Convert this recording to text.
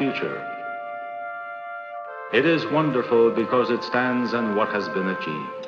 future. It is wonderful because it stands on what has been achieved.